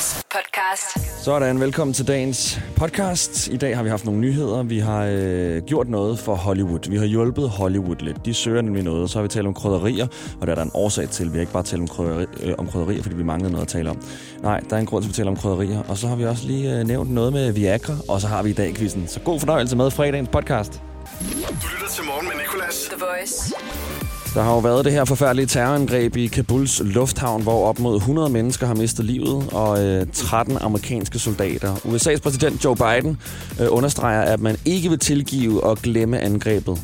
Voice podcast. Sådan, velkommen til dagens podcast. I dag har vi haft nogle nyheder. Vi har øh, gjort noget for Hollywood. Vi har hjulpet Hollywood lidt. De søger nemlig noget. Så har vi talt om krydderier, og der er der en årsag til. Vi har ikke bare talt om, krydderi, øh, om krydderier, fordi vi manglede noget at tale om. Nej, der er en grund til, at vi taler om krydderier. Og så har vi også lige øh, nævnt noget med Viagra, og så har vi i dag quizzen. Så god fornøjelse med fredagens podcast. Du lytter til morgen med Nicolas. The Voice. Der har jo været det her forfærdelige terrorangreb i Kabuls lufthavn, hvor op mod 100 mennesker har mistet livet, og øh, 13 amerikanske soldater. USA's præsident Joe Biden øh, understreger, at man ikke vil tilgive og glemme angrebet.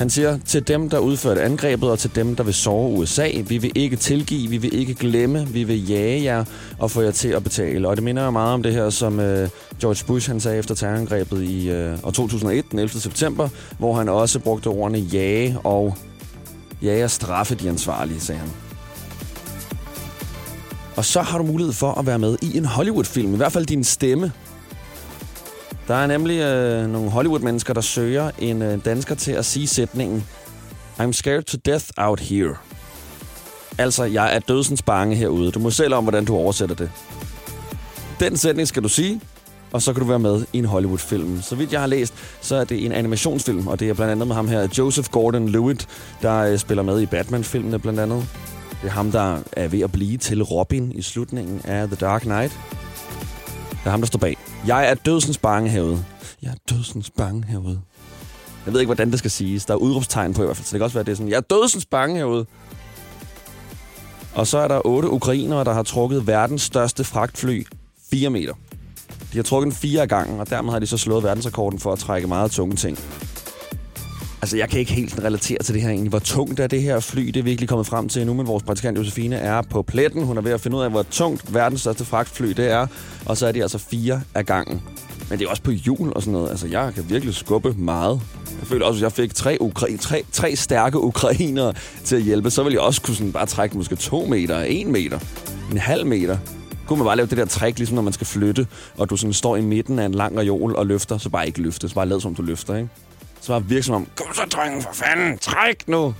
Han siger til dem, der udførte angrebet, og til dem, der vil sove USA, vi vil ikke tilgive, vi vil ikke glemme, vi vil jage jer og få jer til at betale. Og det minder jo meget om det her, som øh, George Bush han sagde efter terrorangrebet i øh, år 2001, den 11. september, hvor han også brugte ordene jage og jage og straffe de ansvarlige, sagde han. Og så har du mulighed for at være med i en Hollywood-film, i hvert fald din stemme. Der er nemlig øh, nogle Hollywood-mennesker, der søger en øh, dansker til at sige sætningen I'm scared to death out here. Altså, jeg er dødsens bange herude. Du må selv om, hvordan du oversætter det. Den sætning skal du sige, og så kan du være med i en Hollywood-film. Så vidt jeg har læst, så er det en animationsfilm, og det er blandt andet med ham her, Joseph Gordon-Levitt, der øh, spiller med i Batman-filmene blandt andet. Det er ham, der er ved at blive til Robin i slutningen af The Dark Knight. Det er ham, der står bag. Jeg er dødsens bange herude. Jeg er dødsens bange herude. Jeg ved ikke, hvordan det skal siges. Der er udråbstegn på i hvert fald, så det kan også være, at det er sådan, jeg er dødsens bange herude. Og så er der otte ukrainere, der har trukket verdens største fragtfly 4 meter. De har trukket den fire gange, og dermed har de så slået verdensrekorden for at trække meget tunge ting. Altså, jeg kan ikke helt relatere til det her egentlig. Hvor tungt er det her fly? Det er virkelig kommet frem til nu, men vores praktikant Josefine er på pletten. Hun er ved at finde ud af, hvor tungt verdens største fragtfly det er. Og så er de altså fire af gangen. Men det er også på jul og sådan noget. Altså, jeg kan virkelig skubbe meget. Jeg føler også, at jeg fik tre, ukra- tre, tre stærke ukrainere til at hjælpe. Så ville jeg også kunne sådan bare trække måske to meter, en meter, en halv meter. Kunne man bare lave det der træk, ligesom når man skal flytte, og du sådan står i midten af en lang reol og løfter, så bare ikke løfte. Så bare lad som du løfter, ikke? Så var virksomheden som om, kom så, drengen, for fanden, træk nu!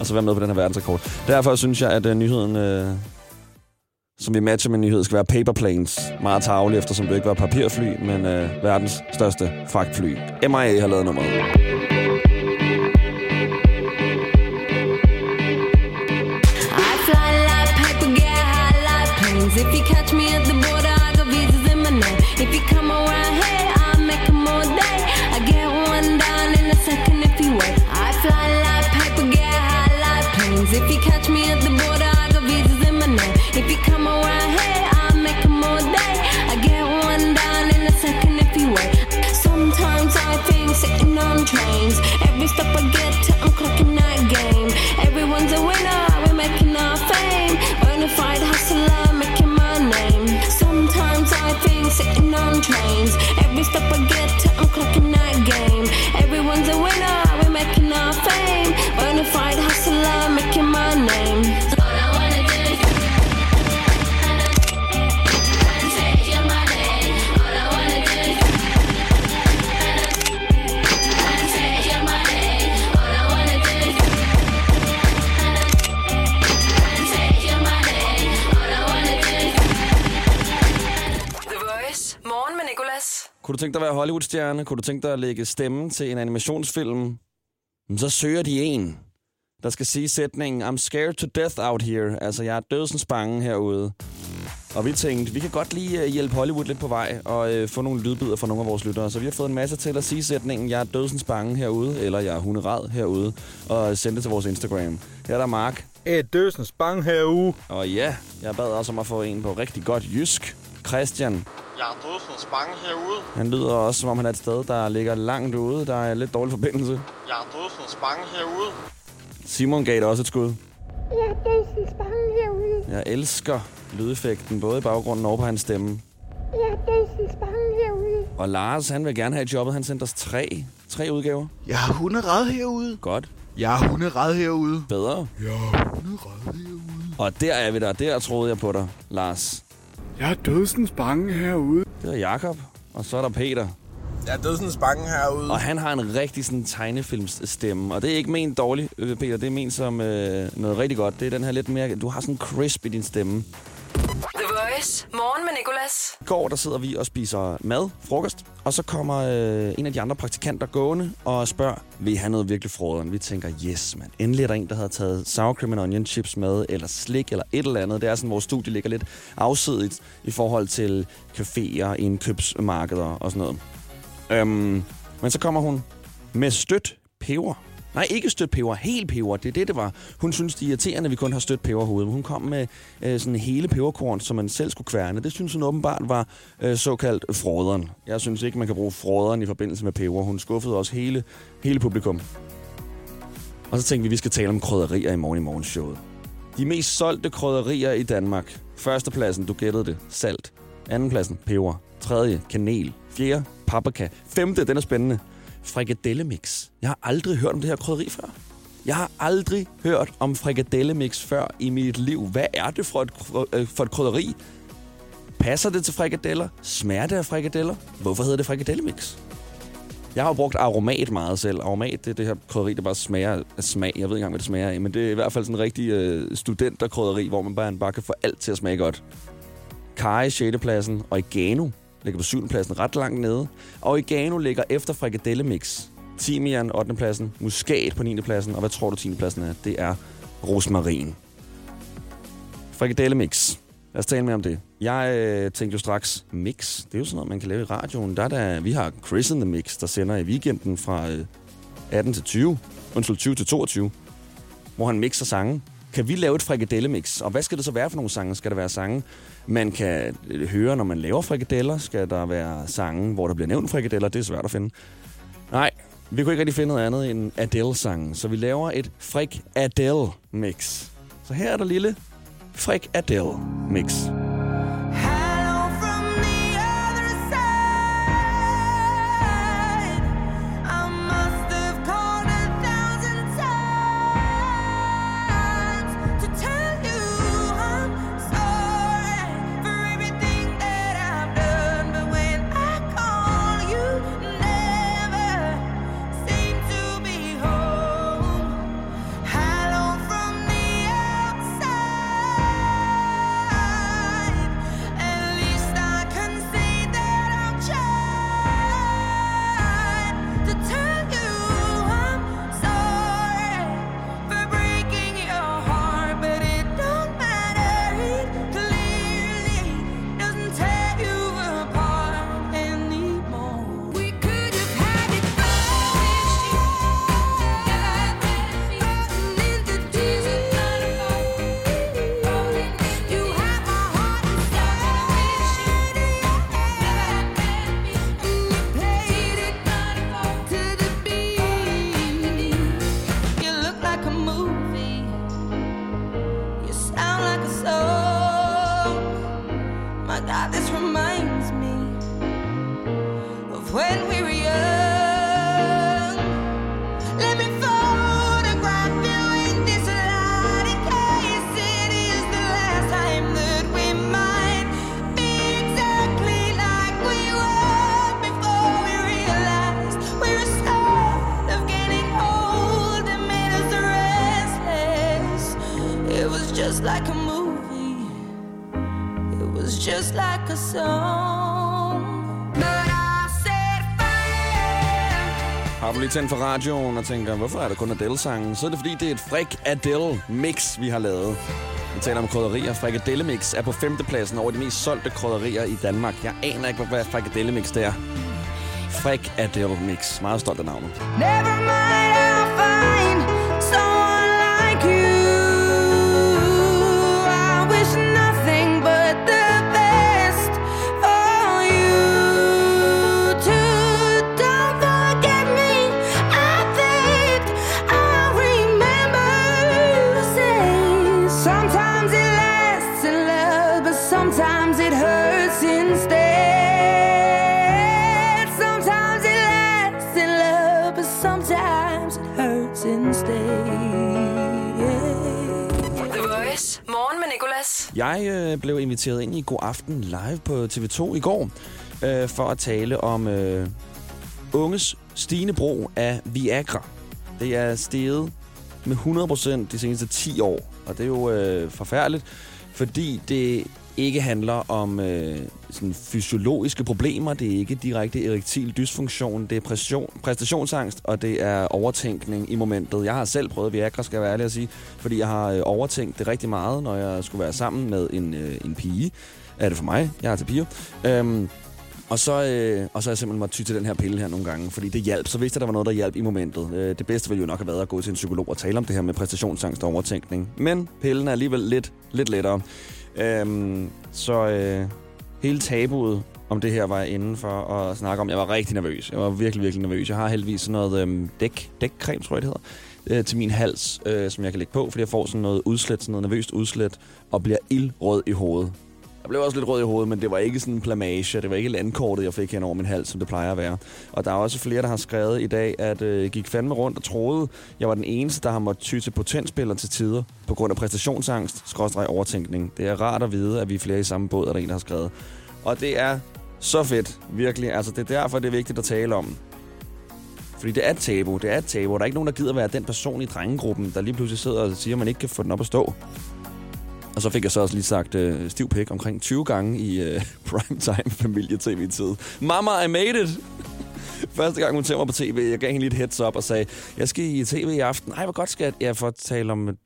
Og så være med på den her verdensrekord. Derfor synes jeg, at uh, nyheden, uh, som vi matcher med nyhed, skal være paper planes. Meget tavlig, eftersom det ikke var papirfly, men uh, verdens største fragtfly. MIA har lavet nummeret. I like paper, like. If you catch me at the catch me at the border, I got visas in my name. If you come around I'll all day. I get one down in a second if you wait. Sometimes I think sitting on trains. Every step I Kunne du tænke dig at være Hollywood-stjerne? Kunne du tænke dig at lægge stemme til en animationsfilm? Så søger de en, der skal sige sætningen I'm scared to death out here. Altså, jeg er dødsens bange herude. Og vi tænkte, vi kan godt lige uh, hjælpe Hollywood lidt på vej og uh, få nogle lydbider fra nogle af vores lyttere. Så vi har fået en masse til at sige sætningen, jeg er dødsens bange herude, eller jeg er hunderad herude, og sende det til vores Instagram. Her er der Mark. Et døsens bang herude. Og ja, jeg bad også om at få en på rigtig godt jysk. Christian, Jeg er dødsens bange herude. han lyder også, som om han er et sted, der ligger langt ude. Der er lidt dårlig forbindelse. Jeg er dødsens bange herude. Simon gav det også et skud. Jeg er dødsens bange herude. Jeg elsker lydeffekten, både i baggrunden og på hans stemme. Jeg er dødsens bange herude. Og Lars, han vil gerne have jobbet. Han sendte os tre, tre udgaver. Jeg er hunderad herude. Godt. Jeg er hunderad herude. Bedre. Jeg er hunderad herude. Og der er vi der. Der troede jeg på dig, Lars. Jeg er dødsens bange herude. Det er Jakob Og så er der Peter. Jeg er dødsens bange herude. Og han har en rigtig sådan tegnefilmsstemme. Og det er ikke ment dårligt, øh, Peter. Det er ment som øh, noget rigtig godt. Det er den her lidt mere... Du har sådan en crisp i din stemme. The Voice. Morgen med Nicolas. I går der sidder vi og spiser mad, frokost, og så kommer øh, en af de andre praktikanter gående og spørger, vil I have noget virkelig froderen? Vi tænker, yes mand, endelig er der en, der havde taget sour cream and onion chips med, eller slik, eller et eller andet. Det er sådan, vores studie ligger lidt afsidigt i forhold til caféer, indkøbsmarkeder og sådan noget. Øhm, men så kommer hun med stødt peber. Nej, ikke stødt peber, helt peber. Det er det, det var. Hun synes, det er irriterende, at vi kun har stødt peberhoved. Hun kom med øh, sådan hele peberkorn, som man selv skulle kværne. Det synes hun åbenbart var øh, såkaldt froderen. Jeg synes ikke, man kan bruge froderen i forbindelse med peber. Hun skuffede også hele, hele publikum. Og så tænkte vi, at vi skal tale om krydderier i morgen i morgenshowet. De mest solgte krydderier i Danmark. Førstepladsen, du gættede det, salt. Andenpladsen, peber. Tredje, kanel. Fjerde, paprika. Femte, den er spændende. Frikadellemix. Jeg har aldrig hørt om det her krydderi før. Jeg har aldrig hørt om frikadellemix før i mit liv. Hvad er det for et, øh, for et krydderi? Passer det til frikadeller? Smager det af frikadeller? Hvorfor hedder det frikadellemix? Jeg har jo brugt aromat meget selv. Aromat, det er det her krydderi, der bare smager af smag. Jeg ved ikke engang, hvad det smager af, men det er i hvert fald sådan en rigtig øh, studenterkrydderi, hvor man bare, bare kan få alt til at smage godt. Kari 6. pladsen, oregano ligger på 7. pladsen ret langt nede. Oregano ligger efter frikadellemix. Timian 8. pladsen, muskat på 9. pladsen, og hvad tror du 10. pladsen er? Det er rosmarin. Frikadellemix. Lad os tale mere om det. Jeg øh, tænkte jo straks, mix, det er jo sådan noget, man kan lave i radioen. Der er der, vi har Chris in the Mix, der sender i weekenden fra øh, 18 til 20, undskyld 20 til 22, hvor han mixer sange. Kan vi lave et frikadellemix? Og hvad skal det så være for nogle sange? Skal der være sange, man kan øh, høre, når man laver frikadeller? Skal der være sange, hvor der bliver nævnt frikadeller? Det er svært at finde. Nej, vi kunne ikke rigtig finde noget andet end Adele-sangen, så vi laver et Frik Adele-mix. Så her er der lille Frik Adele-mix. When Har du lige tændt for radioen og tænker, hvorfor er der kun Adele-sangen? Så er det fordi, det er et Frik Adele-mix, vi har lavet. Vi taler om krydderier. Frikadellemix er på femtepladsen over de mest solgte krydderier i Danmark. Jeg aner ikke, hvad frikadellemix det er. Frik Adele-mix. Meget stolt af navnet. Never mind, øh, blev inviteret ind i God Aften live på TV2 i går, øh, for at tale om øh, unges stigende brug af Viagra. Det er steget med 100% de seneste 10 år, og det er jo øh, forfærdeligt, fordi det ikke handler om øh, sådan fysiologiske problemer. Det er ikke direkte erektil dysfunktion. Det er pression, præstationsangst, og det er overtænkning i momentet. Jeg har selv prøvet Viagra, skal jeg være ærlig at sige, fordi jeg har øh, overtænkt det rigtig meget, når jeg skulle være sammen med en, øh, en pige. Er det for mig? Jeg er til piger. Øhm, og så, øh, og så har jeg simpelthen måttet ty til den her pille her nogle gange, fordi det hjalp. Så vidste jeg, der var noget, der hjalp i momentet. Øh, det bedste ville jo nok have været at gå til en psykolog og tale om det her med præstationsangst og overtænkning. Men pillen er alligevel lidt, lidt lettere. Øhm, så øh, hele tabuet om det her var jeg inde for at snakke om. Jeg var rigtig nervøs. Jeg var virkelig, virkelig nervøs. Jeg har heldigvis sådan noget øhm, dæk, dækcreme, tror jeg det hedder, øh, til min hals, øh, som jeg kan lægge på, fordi jeg får sådan noget udslæt, sådan noget nervøst udslæt, og bliver ildrød i hovedet. Jeg blev også lidt rød i hovedet, men det var ikke sådan en plamage. Det var ikke landkortet, jeg fik hen over min hals, som det plejer at være. Og der er også flere, der har skrevet i dag, at øh, jeg gik fandme rundt og troede, jeg var den eneste, der har måttet ty til potensspiller til tider på grund af præstationsangst, skråstreg overtænkning. Det er rart at vide, at vi er flere i samme båd, er der en, der har skrevet. Og det er så fedt, virkelig. Altså, det er derfor, det er vigtigt at tale om. Fordi det er et tabu, det er et tabu. Der er ikke nogen, der gider være den person i drengegruppen, der lige pludselig sidder og siger, at man ikke kan få den op at stå. Og så fik jeg så også lige sagt øh, stiv pik omkring 20 gange i øh, primetime familie-tv-tid. Mama, I made it! Første gang hun tændte mig på tv, jeg gav hende lidt heads up og sagde, jeg skal i tv i aften. Nej, hvor godt skat. Jeg får tale om et,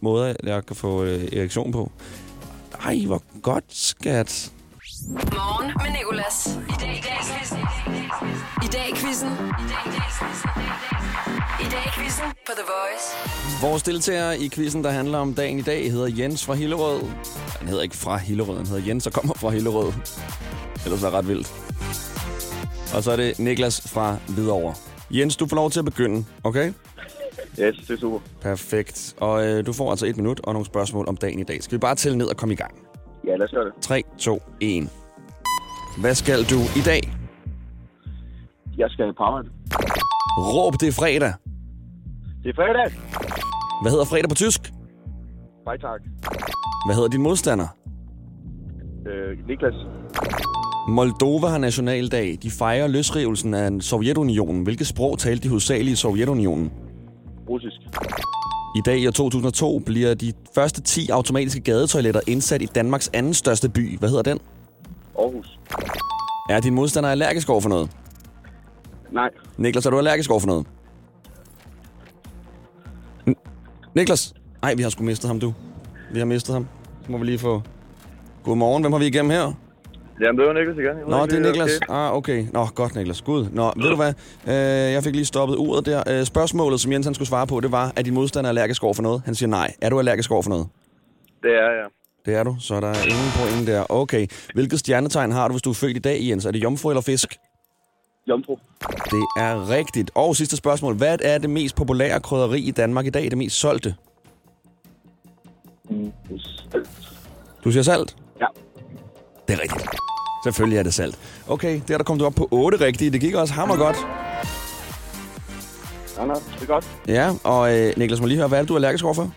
måder, jeg kan få øh, erektion på. Ej, hvor godt skat. Morgen med Nicolas. I dag i quizzen. I dag i quizzen. I dag i quizzen på The Voice. Vores deltager i quizzen, der handler om dagen i dag, hedder Jens fra Hillerød. Han hedder ikke fra Hillerød, han hedder Jens og kommer fra Hillerød. Ellers er det ret vildt. Og så er det Niklas fra Hvidovre. Jens, du får lov til at begynde, okay? Yes, det er super. Perfekt. Og øh, du får altså et minut og nogle spørgsmål om dagen i dag. Skal vi bare tælle ned og komme i gang? Ja, lad os gøre det. 3, 2, 1. Hvad skal du i dag? Jeg skal på arbejde. Råb, det er fredag. Det er fredag. Hvad hedder fredag på tysk? Freitag. Hvad hedder din modstander? Øh, Niklas. Moldova har nationaldag. De fejrer løsrivelsen af Sovjetunionen. Hvilket sprog talte de hovedsageligt i Sovjetunionen? Russisk. I dag i år 2002 bliver de første 10 automatiske gadetoiletter indsat i Danmarks anden største by. Hvad hedder den? Aarhus. Er din modstander allergisk over for noget? Nej. Niklas, er du allergisk over for noget? Niklas? Nej, vi har sgu mistet ham, du. Vi har mistet ham. Så må vi lige få... Godmorgen, hvem har vi igennem her? Jamen, det var Niklas igen. Nå, det er Niklas. okay. Ah, okay. Nå, godt, Niklas. Gud. Nå, ved du hvad? Øh, jeg fik lige stoppet uret der. Øh, spørgsmålet, som Jens han skulle svare på, det var, er din modstander allergisk over for noget? Han siger nej. Er du allergisk over for noget? Det er jeg. Det er du, så er der ingen point der. Okay. Hvilket stjernetegn har du, hvis du er født i dag, Jens? Er det jomfru eller fisk? Jomfru. Det er rigtigt. Og sidste spørgsmål. Hvad er det mest populære krydderi i Danmark i dag? Det mest solgte? Mm. Du siger salt? Ja. Det er rigtigt. Selvfølgelig er det salt. Okay, der der kom du op på 8 rigtige. Det gik også hammer godt. Ja, nå, det er godt. Ja, og øh, Niklas må lige høre, hvad er det, du er allergisk overfor?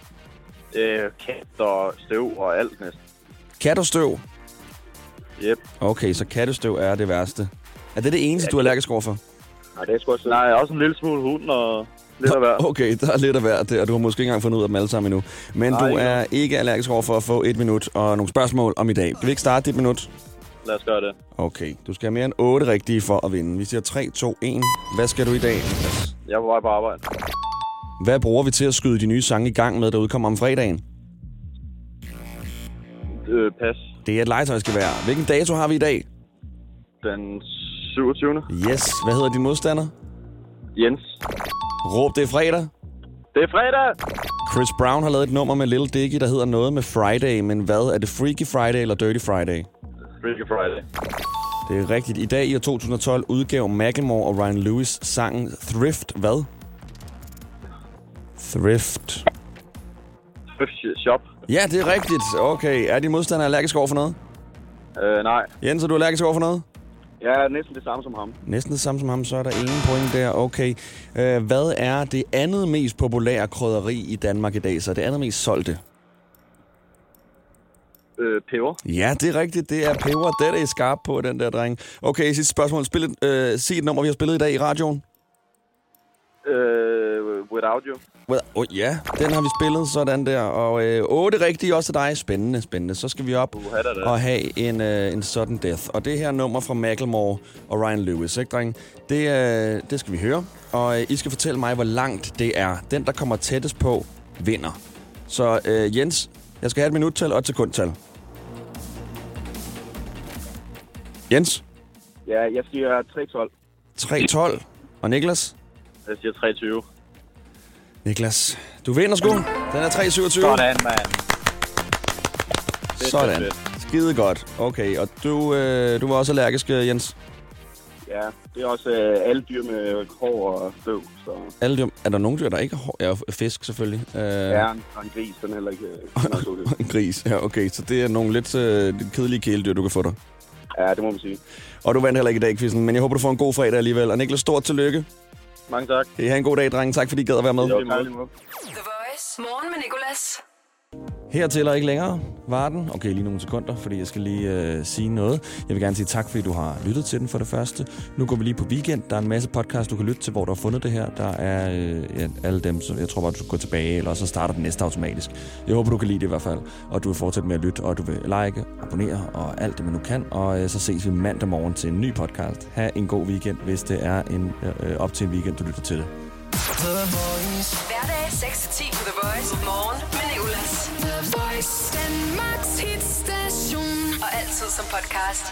Øh, kat og støv og alt næsten. Kat og støv. Yep. Okay, så kattestøv er det værste. Er det det eneste, Ja, du er allergisk overfor? Nej, det er sgu også... Nej, også en lille smule hund og lidt af hver. Okay, der er lidt af hvert der. Du har måske ikke engang fundet ud af dem alle sammen endnu. Men Nej, du ikke er ikke allergisk over for at få et minut og nogle spørgsmål om i dag. Skal vi ikke starte dit minut? Lad os gøre det. Okay, du skal have mere end 8 rigtige for at vinde. Vi siger 3, 2, 1. Hvad skal du i dag, Niklas? Jeg er på vej på arbejde. Hvad bruger vi til at skyde de nye sange i gang med, der udkommer om fredagen? Øh, pas. Det er et legetøjsgevær. Hvilken dato har vi i dag? Den 27. Yes. Hvad hedder din modstander? Jens. Råb, det er fredag. Det er fredag! Chris Brown har lavet et nummer med Lil Dicky, der hedder noget med Friday. Men hvad? Er det Freaky Friday eller Dirty Friday? Freaky Friday. Det er rigtigt. I dag i år 2012 udgav Macklemore og Ryan Lewis sangen Thrift. Hvad? Thrift. Thrift shop. Ja, det er rigtigt. Okay. Er din modstander allergisk over for noget? Øh, nej. Jens, er du allergisk over for noget? Jeg er næsten det samme som ham. Næsten det samme som ham, så er der ingen point der. Okay. Øh, hvad er det andet mest populære krydderi i Danmark i dag? Så det andet mest solgte? Øh, peber. Ja, det er rigtigt. Det er peber. Det er det skarp på, den der dreng. Okay, sidste spørgsmål. Spil et, øh, sig et nummer, vi har spillet i dag i radioen. Øh, Without You. Well, oh, ja, den har vi spillet sådan der. Og øh, otte rigtige også til dig. Spændende, spændende. Så skal vi op da. og have en, øh, en sudden death. Og det her nummer fra Macklemore og Ryan Lewis, ikke, dreng? Det, øh, det skal vi høre. Og øh, I skal fortælle mig, hvor langt det er. Den, der kommer tættest på, vinder. Så øh, Jens, jeg skal have et minuttal og et sekundtal. Jens, Ja, jeg siger 3-12. 3-12. Og Niklas? Jeg siger 23. Niklas, du vinder sgu. Den er 3-27. Sådan, mand. Sådan. Skide godt. Okay, og du, øh, du var også allergisk, øh, Jens? Ja, det er også øh, alle dyr med hår og støv. Så Alle dyr, er der nogen dyr, der ikke har hår? Ja, fisk selvfølgelig. Øh, ja, en, og en gris, den er heller ikke... øh, den er. En gris, ja, okay. Så det er nogle lidt øh, kedelige kæledyr, du kan få dig. Ja, det må man sige. Og du vandt heller ikke i dag, quizzen, men jeg håber, du får en god fredag alligevel. Og Niklas, stort tillykke. Mange tak. Kan I have en god dag, drenge. Tak, fordi I gad at være med. Jo, tak. The Voice. Morgen med Nicolas. Her tæller ikke længere var den. Okay, lige nogle sekunder, fordi jeg skal lige øh, sige noget. Jeg vil gerne sige tak, fordi du har lyttet til den for det første. Nu går vi lige på weekend. Der er en masse podcast, du kan lytte til, hvor du har fundet det her. Der er øh, ja, alle dem, så jeg tror bare, du skal gå tilbage, eller så starter den næste automatisk. Jeg håber, du kan lide det i hvert fald, og du vil fortsætte med at lytte, og du vil like, abonnere og alt det, man nu kan. Og øh, så ses vi mandag morgen til en ny podcast. Ha' en god weekend, hvis det er en, øh, øh op til en weekend, du lytter til det. Hverdag 6-10 på The The Voice, Danmarks hitstation. Og altid som podcast.